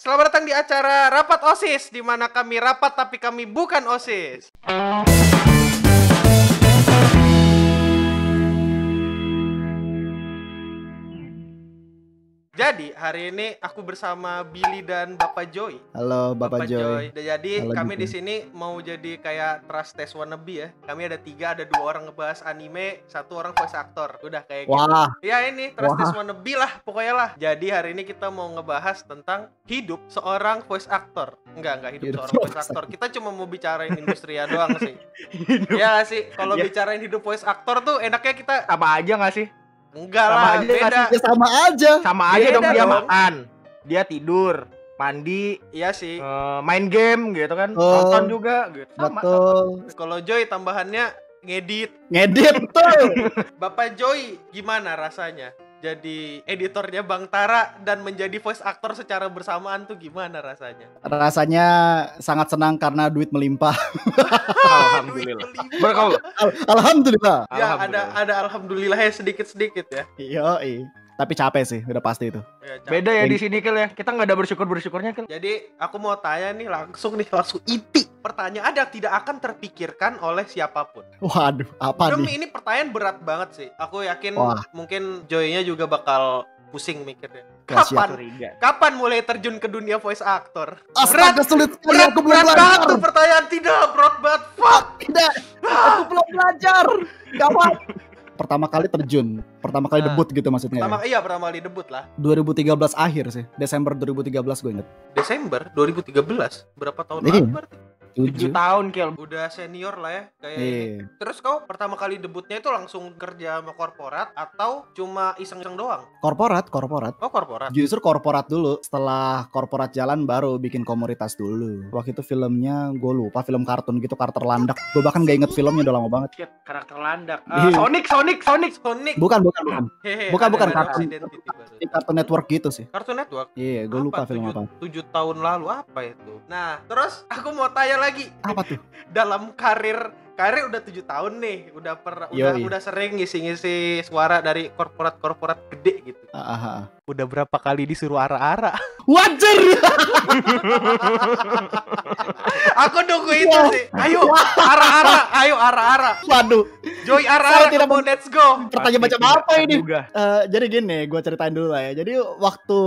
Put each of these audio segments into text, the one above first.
Selamat datang di acara Rapat OSIS di mana kami rapat tapi kami bukan OSIS. Jadi hari ini aku bersama Billy dan Bapak Joy. Halo Bapak, Joy. Jadi Halo, kami Gitu. di sini mau jadi kayak trust test wannabe ya. Kami ada tiga, ada dua orang ngebahas anime, satu orang voice actor. Udah kayak gitu. Wah, Ya ini trust Wah. test wannabe lah pokoknya lah. Jadi hari ini kita mau ngebahas tentang hidup seorang voice actor. Enggak, enggak hidup, Hidup seorang voice actor. Kita cuma mau bicarain industri ya doang sih. Ya nggak sih, kalau Ya. bicarain hidup voice actor tuh enaknya kita sama aja gak sih? Enggak Sama lah, aja beda. ya sama aja. Sama aja Beda dong dia dong. makan, dia tidur, mandi, Iya sih. eh, main game gitu kan, Oh. nonton juga gitu. Sama, sama. Betul. Kalau Joy tambahannya ngedit. Ngedit betul. Bapak Joy gimana rasanya? Jadi editornya Bang Tara dan menjadi voice actor secara bersamaan tuh gimana rasanya? Rasanya sangat senang karena duit melimpah. Alhamdulillah. Duit. Berkau. Al- Alhamdulillah. Ya ada ada alhamdulillahnya sedikit-sedikit ya. Yo, tapi capek sih, udah pasti itu. Ya, capek. Beda ya di sini Kel ya. Kita nggak ada bersyukur bersyukurnya Kel. Jadi aku mau tanya nih langsung nih langsung inti pertanyaan yang tidak akan terpikirkan oleh siapa pun. Waduh, apa Demi nih? ini pertanyaan berat banget sih. Aku yakin Wah. mungkin Joy-nya juga bakal pusing mikirnya. Kapan? Kapan mulai terjun ke dunia voice actor? Astaga sulit berat, aku belum berat banget tuh pertanyaan tidak berat banget. Fuck. Tidak, aku belum belajar. Gawat. Pertama kali terjun, pertama kali Nah, debut gitu maksudnya. Pertama iya pertama kali debut lah. 2013 akhir sih, Desember 2013 gue inget. Desember 2013. Berapa tahun Iya. lalu berarti? Tujuh 7. tahun Kel. Udah senior lah ya kayak ini. Iya. Terus kau pertama kali debutnya itu langsung kerja sama korporat atau cuma iseng-iseng doang? Korporat, korporat. Oh korporat. Justru korporat dulu, setelah korporat jalan baru bikin komunitas dulu. Waktu itu filmnya gue lupa film kartun gitu, karakter landak. Gue bahkan gak inget filmnya udah lama banget. Shit, karakter landak. Iya. Eh, Sonic, Sonic, Sonic. Sonic. Bukan, bukan, bukan. Hehe, Bukan, bukan, kartun. kartun network gitu sih. Cartoon Network. Iya, gue lupa film apa. Tujuh tahun lalu apa itu? Nah, terus aku mau tanya lagi. Apa tuh? Dalam karir karir udah tujuh tahun nih, udah per, udah udah sering ngisi-ngisi suara dari korporat-korporat gede gitu. Ah, ah, ah. Udah berapa kali disuruh ara-ara? Wajar! aku nunggu itu sih. Ayo ara-ara, ayo ara-ara. Waduh, Joy ara-ara, tidak on, let's go. pertanyaan macam apa ini? Eh, jadi gini, gue ceritain dulu lah ya. Jadi waktu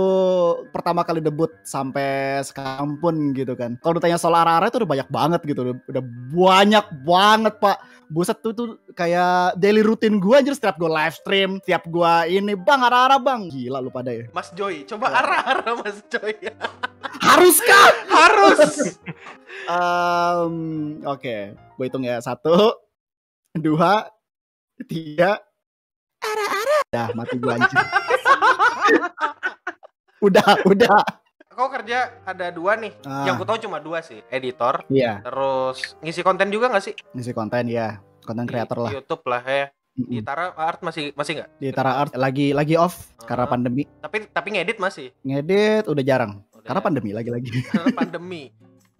pertama kali debut sampai sekarang pun gitu kan. Kalau ditanya soal arah-arah itu udah banyak banget gitu. Udah, udah banyak banget pak. Buset tuh tuh kayak daily routine gue anjir setiap gue live stream. Setiap gue ini, bang arah-arah bang. Gila lu pada ya. Mas Joy, coba ara-ara Mas Joy. Haruskah? Harus. Em, Oke, gue hitung ya. Satu, dua, tiga. Arah-arah. Dah mati gue anjir. udah, udah. Kau kerja ada dua nih. Ah. Yang ku tahu cuma dua sih, editor, Iya, terus ngisi konten juga nggak sih? ngisi konten ya. Konten Di creator lah. YouTube lah ya. Di. Tara Art masih masih nggak? Di Tara Art lagi lagi off karena Ah. pandemi. Tapi tapi ngedit masih. Ngedit udah jarang. Udah Karena ya. pandemi lagi-lagi. Pandemi.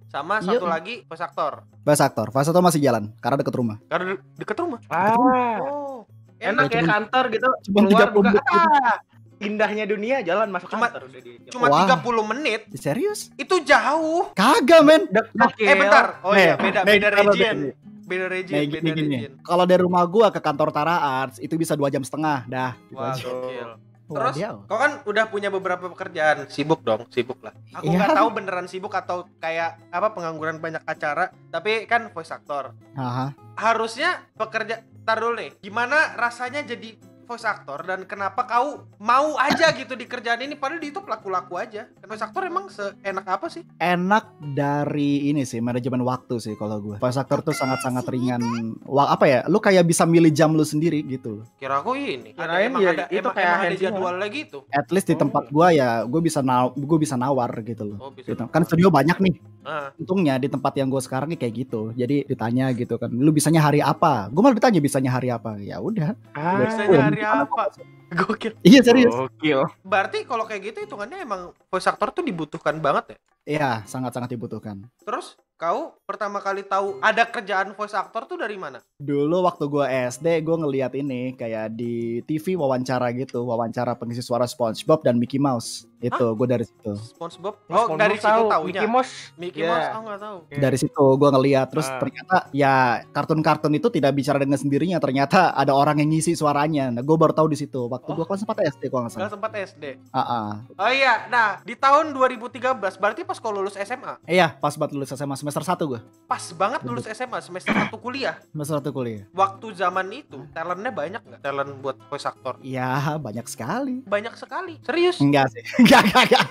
Sama Iya. satu lagi voice actor. Bahasa aktor, fase itu masih jalan karena deket rumah. Karena de- deket rumah. Ah, Oh. enak ya Cuman- kantor gitu. Cuma Keluar 30 buka. menit. Ah, indahnya dunia jalan masuk Cuma- kantor udah di. Cuma Wah. 30 menit Serius? itu jauh. Kagak men. Dekat, Eh bentar. Oh iya, beda beda region. Beda. Region, Nah, beda gini, region. Kalau dari rumah gua ke kantor Tara Arts itu bisa dua jam setengah. Dah. Gitu Wah, aja. gokil. Wah, Terus dia. kau kan udah punya beberapa pekerjaan, sibuk dong, sibuk lah. Aku Iya. nggak tahu beneran sibuk atau kayak apa pengangguran banyak acara, tapi kan voice actor. Haha. Harusnya pekerja tar dulu nih. Gimana rasanya jadi voice actor dan kenapa kau mau aja gitu di kerjaan ini padahal di itu laku-laku aja. Voice actor emang seenak apa sih? Enak dari ini sih manajemen waktu sih kalau gua. Voice actor tuh sangat-sangat ringan. Wah, apa ya? Lu kayak bisa milih jam lu sendiri gitu. Kira aku ini. Ada, Kirain emang ya, ada, itu emang, kayak emang ada hands-on. jadwalnya gitu. At least di Oh. tempat gua ya, gue bisa naw gue bisa nawar gitu loh. Oh, bisa. Gitu. Kan studio banyak nih. Ah. Untungnya di tempat yang gue sekarang nih kayak gitu. Jadi ditanya gitu kan, lu bisanya hari apa? Gue malah ditanya bisanya hari apa. Ya udah. Ah, Bisanya hari apa? Gokil. Iya serius. Gokil. Berarti kalau kayak gitu hitungannya emang voice actor tuh dibutuhkan banget ya? Iya, sangat-sangat dibutuhkan. Terus kau pertama kali tahu ada kerjaan voice actor tuh dari mana? Dulu waktu gua SD, gua ngeliat ini kayak di TV wawancara gitu, wawancara pengisi suara SpongeBob dan Mickey Mouse. Itu gua dari situ. SpongeBob? Oh, Oh, dari situ taunya. Mickey Mouse. Mickey Ya. Mouse, aku nggak tahu. Iya. Dari situ gua ngeliat terus Ah. ternyata ya kartun-kartun itu tidak bicara dengan sendirinya, ternyata ada orang yang ngisi suaranya. Nah, gua baru tahu di situ waktu Oh. gua kelas 4 SD kalau nggak salah. sempat SD. Ah, ah. Oh iya, nah di tahun 2013 berarti pas kau lulus SMA. Iya, pas banget lulus SMA semester 1 gua. Pas banget lulus SMA semester 1 kuliah. Semester 1 kuliah. Waktu zaman itu talentnya banyak nggak? Talent buat voice actor Ya, banyak sekali. banyak sekali. Serius? Enggak sih. Enggak, enggak, enggak.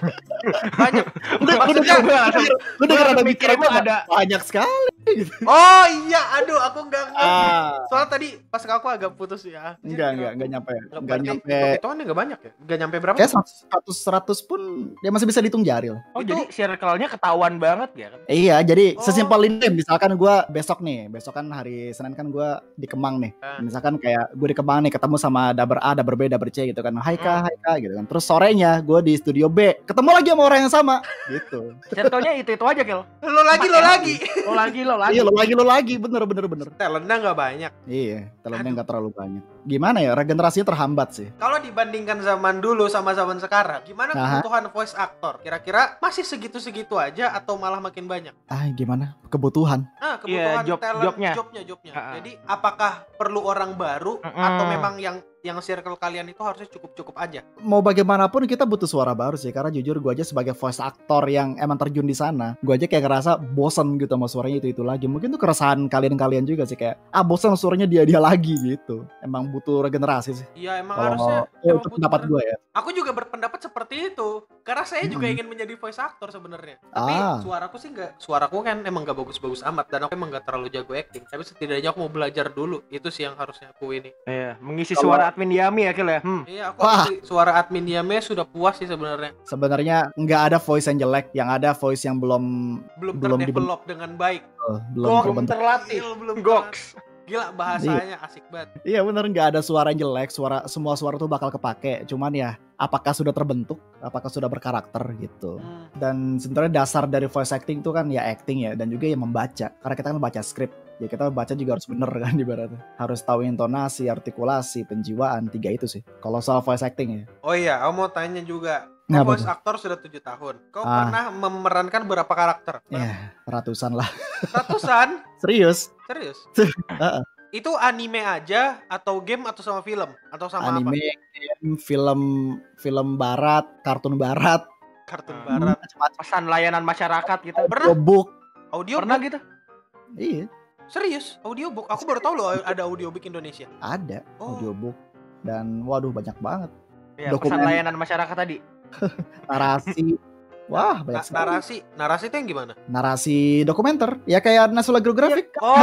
Banyak. Udah, udah, Maksudnya- udah, udah, Gua udah, langsung udah mikir bicara itu gua ada. banyak sekali. Oh iya, aduh aku nggak ngerti. Ah, Soalnya tadi pas aku agak putus ya. enggak, enggak, enggak nyampe. Nggak Enggak nyampe. Hitungannya nggak banyak ya? Nggak nyampe berapa? Kayak 100, 100 pun dia masih bisa dihitung jari loh. Oh, Itu- jadi circle-nya ketahuan banget ya kan? Iya, jadi Oh. sesimpel ini misalkan gua besok nih, besok kan hari Senin kan gua di Kemang nih. Ah. Misalkan kayak gue di Kemang nih ketemu sama Daber A, Daber B, Daber C gitu kan. Hai Hmm. Kak, hai Kak gitu kan. Terus sorenya gue di studio B, ketemu lagi sama orang yang sama gitu. Circle-nya itu-itu aja, Kel. Lo lagi, lo lagi. Lo lagi, lo lagi. Iya, lo lagi lo lagi, bener bener bener. Talentnya nggak banyak. Iya, talentnya nggak terlalu banyak. Gimana ya, regenerasinya terhambat sih. Kalau dibandingkan zaman dulu sama zaman sekarang, gimana Aha. kebutuhan voice actor? Kira-kira masih segitu-segitu aja atau malah makin banyak? Ah, gimana? Kebutuhan. Ah, kebutuhan Iya, job- talent, jobnya. jobnya, jobnya. Jadi, apakah perlu orang baru Mm-mm. atau memang yang yang circle kalian itu harusnya cukup-cukup aja? Mau bagaimanapun kita butuh suara baru sih karena jujur gue aja sebagai voice actor yang emang terjun di sana, gue aja kayak ngerasa bosen gitu sama suaranya itu itu lagi. Mungkin tuh keresahan kalian-kalian juga sih kayak ah bosen suaranya dia dia lagi gitu. Emang butuh regenerasi sih. Iya, emang harusnya. Kalau oh, emang itu pendapat gue ya. Aku juga berpendapat seperti itu. Karena saya juga Mm-mm. ingin menjadi voice actor sebenarnya. Tapi Ah. suaraku sih nggak, suaraku kan emang gak bagus-bagus amat dan aku emang gak terlalu jago acting. Tapi setidaknya aku mau belajar dulu. Itu sih yang harusnya aku ini. Iya, mengisi Kalau- suara admin Yami ya, Kel ya. Hmm. Iya, aku Wah. suara admin Yame sudah puas sih sebenarnya. Sebenarnya nggak ada voice yang jelek, yang ada voice yang belum Belum, Belum terdevelop dengan baik. eh, belum Gok, terbentuk. terlatih. Gil, belum Goks. Gila bahasanya asik banget. Iya bener nggak ada suara yang jelek, suara semua suara tuh bakal kepake. Cuman ya apakah sudah terbentuk, apakah sudah berkarakter gitu. Hmm. Dan sebenarnya dasar dari voice acting itu kan ya acting ya dan juga ya membaca. Karena kita kan baca skrip. Ya kita baca juga harus bener kan ibaratnya. Harus tahu intonasi, artikulasi, penjiwaan, tiga itu sih. Kalau soal voice acting ya. Oh iya, aku mau tanya juga. Kau Apa voice tuh? actor sudah tujuh tahun. Kau Ah. pernah memerankan berapa karakter? Ya ratusan lah. Ratusan? Serius. Serius? Heeh. Itu anime aja atau game atau sama film atau sama Anime, apa? game, film, film barat, kartun barat, Kartun Hmm. barat. macam-macam. Pesan layanan masyarakat gitu. Pernah? Audiobook. Audio Pernah gitu? Iya, Serius? Audiobook? Aku baru tahu loh ada audiobook Indonesia. ada Oh. audiobook. Dan waduh banyak banget. Iya, Dokumen. pesan layanan masyarakat tadi. narasi wah banyak Na- sekali. narasi, narasi itu yang gimana? narasi dokumenter ya kayak National Geographic Oh,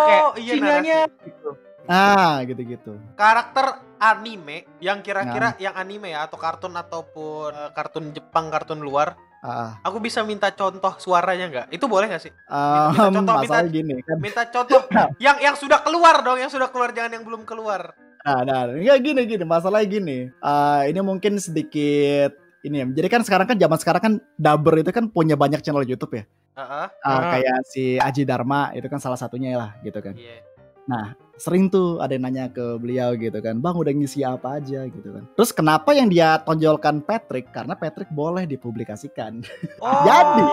kayak iya narasi. Gitu. ah gitu-gitu Karakter anime yang kira-kira Nah. yang anime ya atau kartun ataupun eh, kartun Jepang, kartun luar. Ah Aku bisa minta contoh suaranya nggak? Itu boleh nggak sih? um, minta contoh, masalah minta- gini kan Minta contoh yang yang sudah keluar dong, yang sudah keluar jangan yang belum keluar. nah, nah enggak gini gini masalahnya gini Ah, ini mungkin sedikit ini ya jadi kan sekarang kan zaman sekarang kan Daber itu kan punya banyak channel YouTube ya Heeh. Ah, Ah. kayak si Aji Dharma itu kan salah satunya lah gitu kan Iya. Sering tuh ada yang nanya ke beliau gitu kan bang udah ngisi apa aja? gitu kan. Terus kenapa yang dia tonjolkan Patrick? Karena Patrick boleh dipublikasikan. Oh. Jadi.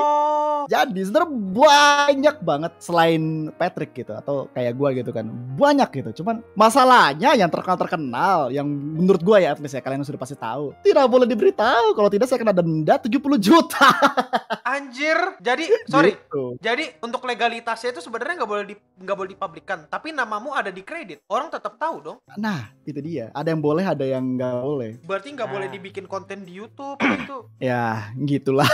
jadi sebenarnya banyak banget selain Patrick gitu atau kayak gua gitu kan banyak gitu. Cuman masalahnya yang terkenal terkenal yang menurut gua ya at least ya kalian sudah pasti tahu tidak boleh diberitahu. Kalau tidak saya kena denda 70 juta Anjir. Jadi sorry. Gitu. Jadi untuk legalitasnya itu sebenarnya nggak boleh di nggak boleh dipublikkan, tapi namamu ada di kredit. Orang tetap tahu dong. nah itu dia ada yang boleh ada yang nggak boleh Berarti nggak Nah. boleh dibikin konten di YouTube gitu. ya gitulah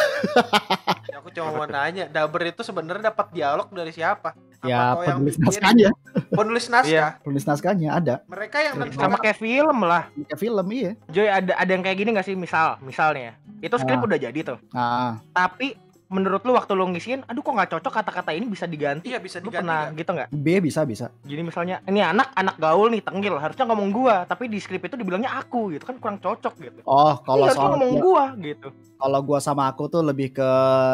Ya, aku cuma mau nanya, Daber itu sebenarnya dapat dialog dari siapa? Apa ya yang penulis bikin? naskahnya Penulis naskah. Iya. penulis naskahnya ada Mereka yang Sama kayak film lah. kayak film iya Joy ada ada yang kayak gini gak sih misal misalnya itu skrip Ah. udah jadi tuh nah tapi menurut lu waktu lu ngisiin aduh kok nggak cocok kata-kata ini bisa diganti Iya bisa lu diganti. pernah nggak? gitu nggak B bisa bisa jadi misalnya ini anak anak gaul nih tenggil harusnya ngomong gua tapi di skrip itu dibilangnya aku gitu kan kurang cocok gitu oh kalau harusnya soal ngomong gua gitu kalau gua sama aku tuh lebih ke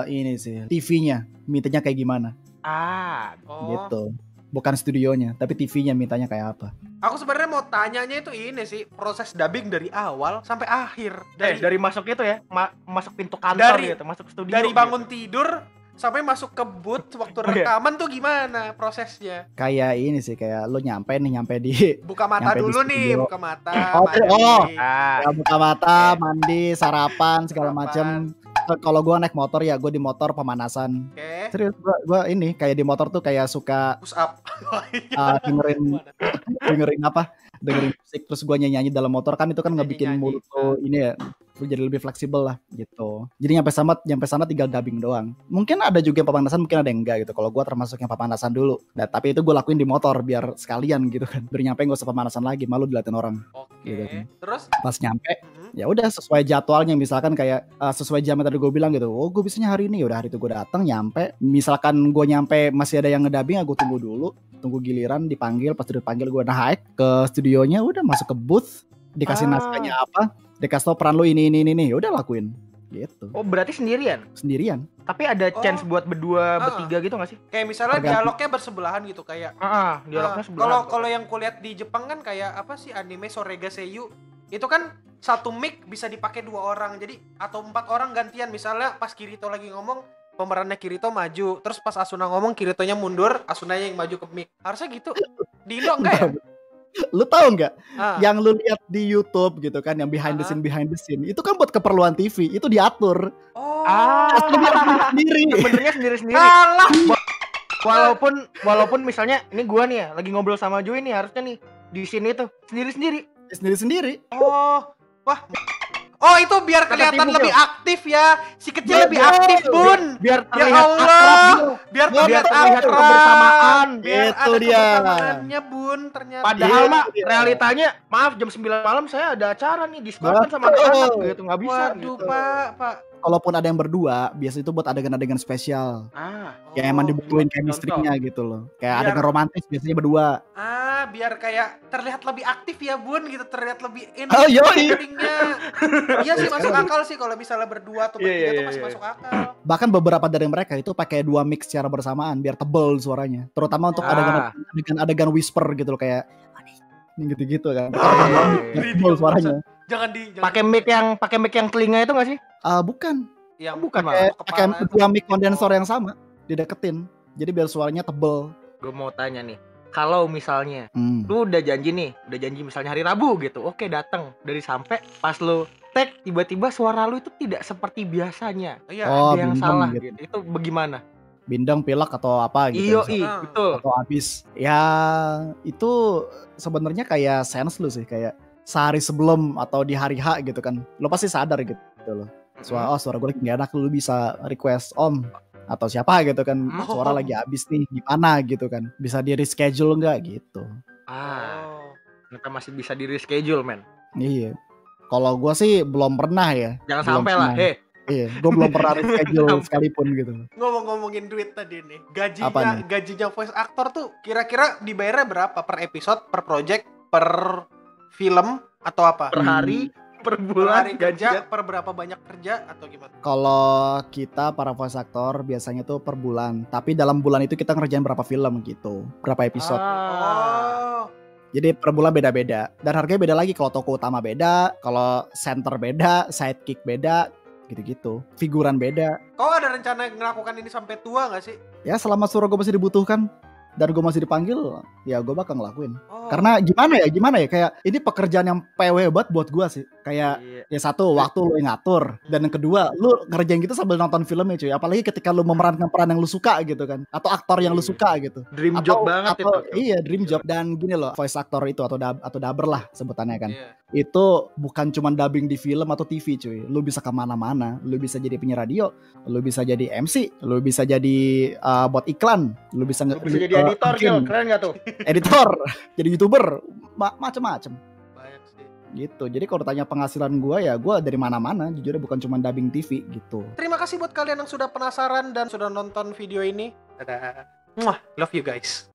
ini sih TV-nya mintanya kayak gimana Ah, Oh. gitu. Bukan studionya, tapi TV-nya mintanya kayak apa. Aku sebenarnya mau tanyanya itu ini sih proses dubbing dari awal sampai akhir. dari, Dari dari masuk itu ya, ma- masuk pintu kantor Dari- gitu, masuk studio. dari gitu. bangun tidur sampai masuk ke booth waktu Oh, iya. rekaman tuh gimana prosesnya? Kayak ini sih, kayak lu nyampe nih, nyampe di Buka mata dulu nih, buka mata. Oh, mandi. oh. Ah, ya, buka mata, mandi, sarapan, segala Sarapan. Kalau gua naik motor ya, gua di motor pemanasan. Oke. Serius, gua, gua ini kayak di motor tuh kayak suka Push up. uh, dengerin dengerin apa dengerin musik terus gua nyanyi nyanyi dalam motor kan itu kan ngebikin mulut tuh ini ya jadi lebih fleksibel lah gitu. Jadi nyampe sana nyampe sana tinggal dubbing doang. Mungkin ada juga yang pemanasan mungkin ada yang enggak gitu. Kalau gua termasuk yang pemanasan dulu. Nah, tapi itu gua lakuin di motor biar sekalian gitu kan. Biar nyampe gak usah pemanasan lagi malu diliatin orang. Oke. Gitu. kan. Terus? Pas nyampe Mhm. ya udah sesuai jadwalnya. Misalkan kayak uh, sesuai jam yang tadi gue bilang gitu. Oh gue bisanya hari ini. Ya udah hari itu gue datang nyampe. Misalkan gue nyampe masih ada yang ngedabing ya gue tunggu dulu. Tunggu giliran dipanggil. Pas dipanggil gue naik ke studionya. Udah masuk ke booth. Dikasih Ah. naskahnya apa dikasih tau peran lu ini ini ini ini ya udah lakuin gitu oh berarti sendirian. sendirian Tapi ada Oh. chance buat berdua, Ah. bertiga gitu gak sih? kayak misalnya Tergantung. dialognya bersebelahan gitu kayak Ah, ah, dialognya Ah, sebelah. Kalau kalau yang kulihat di Jepang kan kayak apa sih anime Sorega Seiyu itu kan satu mic bisa dipakai dua orang jadi atau empat orang gantian misalnya pas Kirito lagi ngomong pemerannya Kirito maju terus pas Asuna ngomong Kiritonya mundur Asunanya yang maju ke mic harusnya gitu di Indo enggak ya lu tahu nggak? Ah. yang lu lihat di YouTube gitu kan yang behind the Ah. scene behind the scene itu kan buat keperluan TV itu diatur. Oh. Ah, sendiri. Sebenarnya sendiri-sendiri. salah. Walaupun walaupun misalnya ini gua nih ya lagi ngobrol sama Joy nih harusnya nih di sini tuh sendiri-sendiri. sendiri sendiri oh. Wah Oh itu biar Kata kelihatan lebih Bro. aktif ya. Si kecil Betul. lebih aktif, Bun. Biar Ya terlihat Allah. akrab gitu. Biar Biar terlihat akrab. kebersamaan. Biar Itu ada dia. kebersamaannya, Bun, ternyata. Padahal mah iya. realitanya maaf jam 9 malam saya ada acara nih diskonan sama Betul. anak-anak gitu nggak bisa Waduh, gitu. Pak, Pak. Kalaupun ada yang berdua biasa itu buat adegan-adegan spesial Ah, emang Oh, dibutuhin contoh. chemistry-nya gitu loh kayak Biar- adegan romantis biasanya berdua Ah, biar kayak terlihat lebih aktif ya, Bun, gitu. Terlihat lebih in Oh, yoi. actingnya. Iya sih masuk akal sih kalau misalnya berdua atau Iya, bertiga iya, tuh iya, masih iya. masuk akal. bahkan beberapa dari mereka itu pakai dua mix secara bersamaan biar tebel suaranya terutama untuk Ah. adegan adegan adegan whisper gitu loh kayak gitu-gitu kan Oh, iya, iya, iya. Biar tebel suaranya Jangan di jangan pakai mic yang pakai mic yang telinga itu nggak sih? Ah, bukan yang bukan, masuk pakai dua mic kondensor yang sama dideketin jadi biar suaranya tebel Gue mau tanya nih, kalau misalnya hmm. lu udah janji nih, udah janji misalnya hari Rabu gitu, oke datang dari sampai pas lu tag tiba-tiba suara lu itu tidak seperti biasanya, Iya. Oh, ada yang bindeng salah gitu. gitu. Itu bagaimana? bindeng pilek atau apa gitu Iyo, misalnya. i, Ah. betul. atau habis ya itu sebenarnya kayak sense lu sih kayak sehari sebelum atau di hari H gitu kan. Lo pasti sadar gitu loh. Suara oh suara gue lagi gak enak lu bisa request om atau siapa gitu kan. Oh. suara lagi habis nih gimana? gitu kan. Bisa di reschedule nggak? gitu. Ah, Oh. ternyata masih bisa di reschedule, men. iya. Kalau gue sih belum pernah ya. Jangan Belum sampai lah, pernah. heh. iya gue belum pernah reschedule sekalipun gitu. Ngomong-ngomongin duit tadi nih, Apa gajinya nih? gajinya voice actor tuh kira-kira dibayarnya berapa per episode, per project, per film atau apa? Per hari, per Per bulan hari kerja, gajian. per berapa banyak kerja atau gimana? Kalau kita para voice actor biasanya tuh per bulan, tapi dalam bulan itu kita ngerjain berapa film gitu, berapa episode. Ah. Oh. Jadi per bulan beda-beda. Dan harganya beda lagi kalau toko utama beda, kalau center beda, sidekick beda, gitu-gitu. Figuran beda. Kau ada rencana ngelakukan ini sampai tua nggak sih? Ya selama suara gue masih dibutuhkan dan gue masih dipanggil, ya gue bakal ngelakuin. Oh. Karena gimana ya, gimana ya, kayak ini pekerjaan yang PW banget buat gue sih. Kayak Iya. ya satu waktu lu yang ngatur dan yang kedua lu ngerjain gitu sambil nonton filmnya cuy apalagi ketika lu memerankan peran yang lu suka gitu kan atau aktor yang lu Iya. suka gitu Dream atau, job banget atau, itu. iya dream job dan gini loh voice actor itu atau dub, atau dubber lah sebutannya kan Iya. itu bukan cuma dubbing di film atau TV cuy lu bisa ke mana-mana lu bisa jadi penyiar radio lu bisa jadi MC lu bisa jadi uh, buat iklan lu bisa Lu bisa jadi editor, Gil. Keren gak tuh? editor jadi youtuber ma- macem-macem Banyak sih. gitu jadi kalau tanya penghasilan gua ya gua dari mana-mana jujurnya bukan cuma dubbing TV gitu Terima kasih buat kalian yang sudah penasaran dan sudah nonton video ini. Dadah. Muah, love you guys.